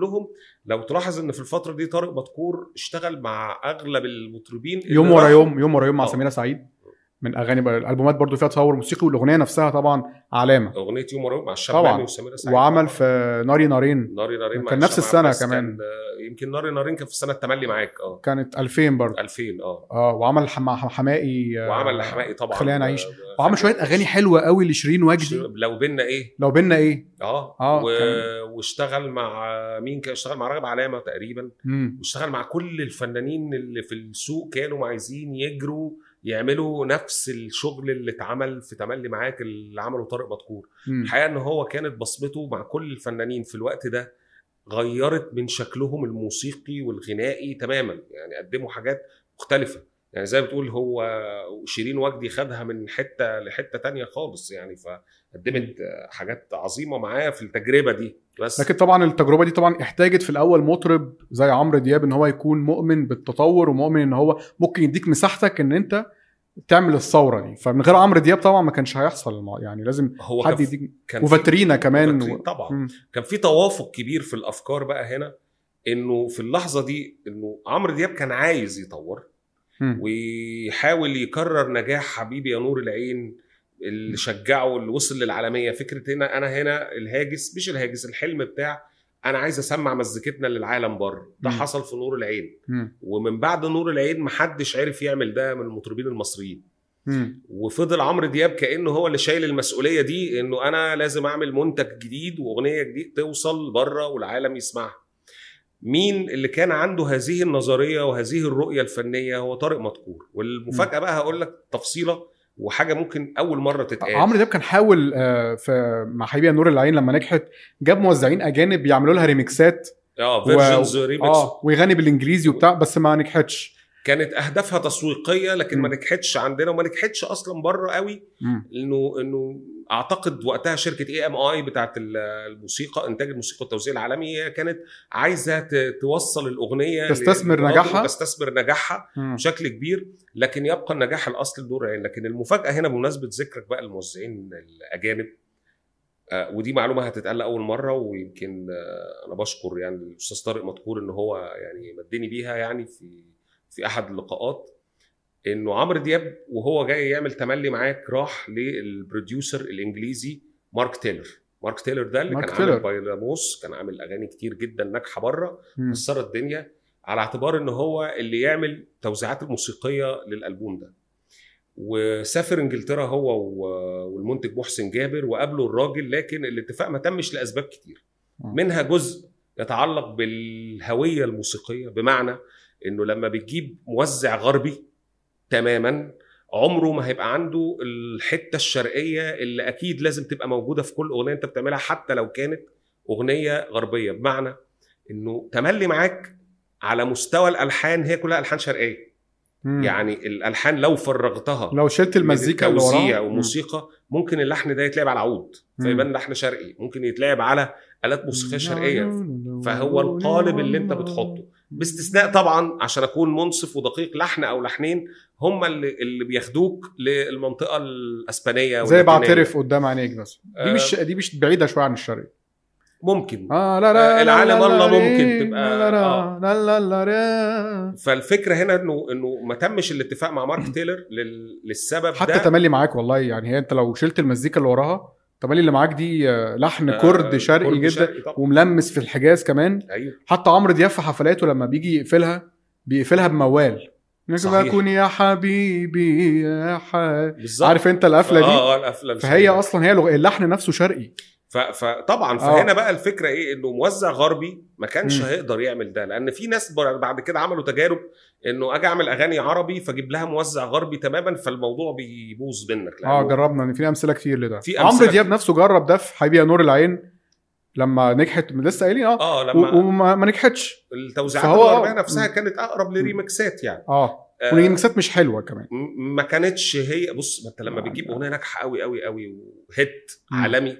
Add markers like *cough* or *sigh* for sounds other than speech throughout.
كلهم. لو تلاحظ إن في الفترة دي طارق مدكور اشتغل مع أغلب المطربين يوم ورا يوم يوم ورا يوم مع آه. سميرة سعيد. من أغاني بقى. الألبومات برضو فيها تصور موسيقي والأغنية نفسها طبعا علامة. أغنية يوم مع الشباب طبعا. وسميرة سعيد. وعمل. في ناري نارين. ناري نارين كان نفس بس كمان. كان آه، يمكن ناري نارين كان في السنة التملي معاك آه. كانت 2000 برضو. 2000 آه. آه وعمل مع حمائي آه، وعمل لحمائي طبعا. خلينا نعيش. آه، وعمل شوية أغاني حلوة قوي لشيرين وجدي لو بينا إيه. لو بينا إيه. آه, آه، و... واشتغل مع مين كان؟ اشتغل مع راغب علامة تقريبا. واشتغل مع كل الفنانين اللي في السوق كانوا عايزين يجروا يعملوا نفس الشغل اللي اتعمل في تملي معاك اللي عمله طارق مدكور. الحقيقة إن هو كانت بصمته مع كل الفنانين في الوقت ده غيرت من شكلهم الموسيقي والغنائي تماما. يعني قدموا حاجات مختلفة. يعني زي ما بتقول هو شيرين وجدي خدها من حتة لحتة تانية خالص يعني فقدمت حاجات عظيمة معاه في التجربة دي بس لكن طبعا التجربة دي طبعا احتاجت في الأول مطرب زي عمرو دياب إن هو يكون مؤمن بالتطور ومؤمن إن هو ممكن يديك مساحتك إن أنت تعمل الثورة دي فمن غير عمرو دياب طبعا ما كانش هيحصل المو- يعني لازم هو حد يديك كان وفاترينا كمان و... طبعا مم. كان في توافق كبير في الأفكار بقى هنا إنه في اللحظة دي إنه عمرو دياب كان عايز يطور. ويحاول يكرر نجاح حبيبي يا نور العين اللي شجعه اللي وصل للعالمية. فكرة هنا أنا هنا الهاجس مش الهاجس الحلم بتاع أنا عايز أسمع مزيكتنا للعالم بره. ده مم. حصل في نور العين. مم. ومن بعد نور العين محدش عرف يعمل ده من المطربين المصريين. مم. وفضل عمرو دياب كأنه هو اللي شايل المسؤولية دي إنه أنا لازم أعمل منتج جديد وأغنية جديد توصل بره والعالم يسمعها. مين اللي كان عنده هذه النظرية وهذه الرؤية الفنية؟ هو طارق مدكور والمفاجأة بقى هقول لك تفصيلة وحاجة ممكن أول مرة تتقال. عمرو دياب كان حاول آه، في مع حبيبي نور العين لما نجحت جاب موزعين أجانب يعملوا لها ريميكسات آه versions remix آه ويغني بالإنجليزي وبتاع بس ما نجحتش. كانت أهدافها تسويقية لكن ما مم. نجحتش عندنا وما نجحتش أصلا بره قوي. إنه إنه أعتقد وقتها شركة EMI بتاعت الموسيقى إنتاج الموسيقى والتوزيع العالمي هي كانت عايزة توصل الأغنية تستثمر نجاحها. وتستثمر نجاحها. بشكل كبير لكن يبقى النجاح الاصلي لدور العين لكن المفاجأة هنا بمناسبة ذكرك بقى الموزعين الأجانب آه، ودي معلومة هتتقال اول مرة ويمكن آه، أنا بشكر يعني الأستاذ طارق مدكور إن هو يعني مدني بيها يعني في في أحد اللقاءات إنه عمرو دياب وهو جاي يعمل تملي معاك راح للبروديوسر الإنجليزي مارك تيلر مارك تيلر ده اللي كان تيلر. عامل بايلاموس كان عامل أغاني كتير جدا ناجحة بره مم. كسرت الدنيا على اعتبار إن هو اللي يعمل توزيعات الموسيقيه للألبوم ده وسافر إنجلترا هو والمنتج محسن جابر وقابلوا الراجل لكن الاتفاق ما تمش لأسباب كتير. منها جزء يتعلق بالهوية الموسيقية بمعنى إنه لما بتجيب موزع غربي تماما عمره ما هيبقى عنده الحتة الشرقية اللي أكيد لازم تبقى موجودة في كل أغنية أنت بتعملها حتى لو كانت أغنية غربية. بمعنى إنه تملي معاك على مستوى الألحان هي كلها ألحان شرقية. مم. يعني الألحان لو فرغتها لو شلت المزيكا اللي وراها. وموسيقى ممكن اللحن ده يتلعب على عود. فيبان لحن شرقي. ممكن يتلعب على آلات موسيقية شرقية. فهو القالب اللي أنت بتحطه. باستثناء طبعا عشان أكون منصف ودقيق لحن أو لحنين هم اللي اللي بياخدوك للمنطقة الأسبانية زي. بعترف قدام عينيك بس دي آه. مش دي مش بعيدة شوية عن الشرقي ممكن آه لا لا آه، العالم لا ممكن تبقى- لا لا آه. لا لا لا فالفكرة هنا إنه إنه ما تمش الاتفاق مع مارك تيلر لل... للسبب حتى ده تملي معاك والله يعني هي أنت لو شلت المزيكا اللي وراها تملي اللي معاك دي آه، لحن آه، كرد شرقي كرد جدا شرقي طبعا. وملمس في الحجاز كمان أيوه حتى عمرو دياب في حفلاته لما بيجي يقفلها بيقفلها بموال صحيح. بكون يا حبيبي يا حبيبي عارف انت القفلة دي آه آه القفلة فهي. أصلا هي اللحن نفسه شرقي. فطبعا آه. فهنا بقى الفكرة إيه إنه موزع غربي ما كانش مم. هيقدر يعمل ده لأن في ناس بعد كده عملوا تجارب إنه أجي أعمل أغاني عربي فأجيب لها موزع غربي تماما فالموضوع بيبوظ منك آه جربنا إن في أمثلة كتير لده في عمرو دياب نفسه جرب ده في حبيبي نور العين لما نجحت لسه قايلين آه آه لما وما ما نجحتش التوزيعات فهو- الغربية نفسها كانت أقرب لريمكسات يعني آه آه، والريمكسات مش حلوة كمان م- ما كانتش هي بص ما أنت لما بتجيب. أغنية ناجحة قوي قوي قوي و hit. عالمي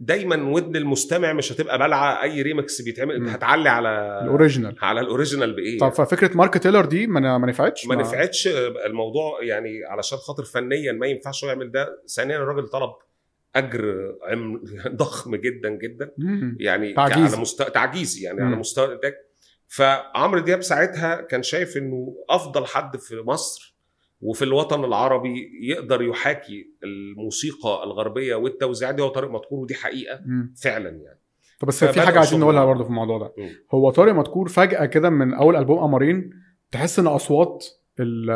دايما ودن المستمع مش هتبقى بالعه أي ريمكس بيتعمل أنت. هتعلي على ال original على ال original بإيه طب ففكرة مارك تيلر دي ما ما نفعتش ما نفعتش الموضوع يعني علشان خاطر فنيا ما ينفعش هو يعمل ده ثانيا الراجل طلب أجر عم- *laughs* ضخم جدا جدا مم. يعني تعجيزي. على مستوى تعجيزي يعني مم. على مستوى الإنتاج فعمرو دياب ساعتها كان شايف إنه أفضل حد في مصر وفي الوطن العربي يقدر يحاكي الموسيقى الغربية والتوزيع دي هو طارق مدكور ودي حقيقة مم. فعلا يعني طب بس في حاجة عايزين. نقولها برضه في الموضوع ده مم. هو طارق مدكور فجأة كده من أول ألبوم قمرين تحس إن أصوات ال-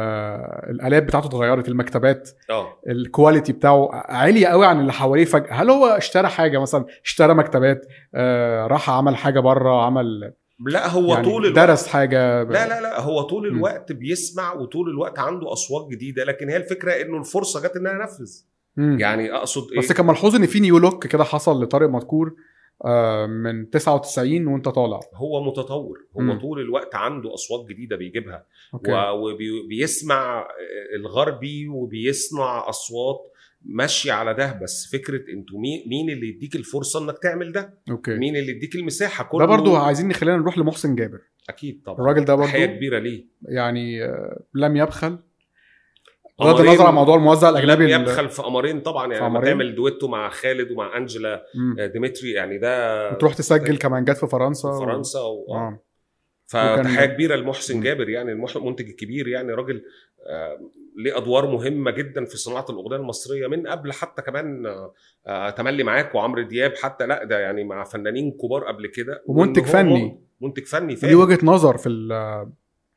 الآلات بتاعته اتغيرت المكتبات آه الكواليتي بتاعه عالي قوي عن اللي حواليه فجأة هل هو اشترى حاجة مثلا اشترى مكتبات آه راح عمل حاجة بره عمل لا هو يعني طول الوقت درس حاجة لا لا لا هو طول. الوقت بيسمع وطول الوقت عنده أصوات جديدة لكن هي الفكرة إنه الفرصة جت ان أنا انفذ. يعني أقصد إيه بس كان ملحوظ إن في new look كده حصل لطارق مدكور آه من 99 وأنت طالع هو متطور هو مم. طول الوقت عنده أصوات جديدة بيجيبها okay وبيسمع الغربي وبيصنع أصوات ماشيه على ده بس فكرة أنتوا مين مين اللي يديك الفرصة انك تعمل ده؟ okay. مين اللي يديك المساحة؟ ده كله برضو عايزين نخلينا نروح لمحسن جابر. أكيد طبعا. الراجل ده برضو كبيرة ليه؟ يعني آه، لم يبخل. بغض النظر عن موضوع الموزع الأجنبي يبخل في قمرين طبعا يعني لما. تعمل دويتو مع خالد ومع أنجلا مم. ديمتري يعني ده وتروح تسجل كمانجات في فرنسا فرنسا و... و... آه. فتحيه كبيرة لمحسن. جابر يعني المنتج الكبير يعني راجل آه، ليه أدوار مهمة جدا في صناعة الأغنية المصرية من قبل حتى كمان آه، تملي معاك وعمرو دياب حتى لأ ده يعني مع فنانين كبار قبل كده ومنتج فني. منتج فني ليه فاهم وجهة نظر في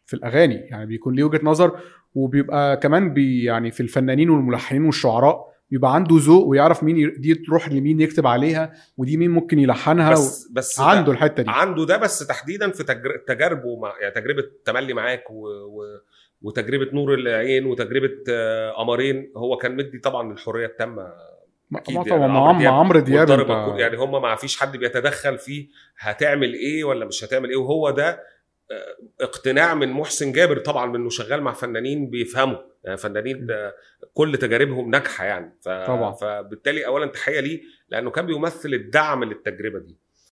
في الأغاني يعني بيكون ليه وجهة نظر وبيبقى كمان بي يعني في الفنانين والملحنين والشعراء بيبقى عنده ذوق ويعرف مين دي تروح لمين يكتب عليها ودي مين ممكن يلحنها بس بس عنده الحتة دي عنده ده بس تحديدا في. تجاربه مع يعني تجربة تملي معاك و... و... وتجربة نور العين وتجربة آه، قمرين هو كان مدي طبعا الحرية التامة ما يعني عمرو مع عم- دياب مع عمرو دياب انت- الكل- يعني هم ما فيش حد بيتدخل فيه هتعمل إيه ولا مش هتعمل إيه وهو ده اقتناع من محسن جابر طبعا منه شغال مع فنانين بيفهموا. يعني فنانين كل تجاربهم ناجحة يعني. ف... طبعا. فبالتالي اولا تحية ليه لأنه كان بيمثل الدعم للتجربة دي.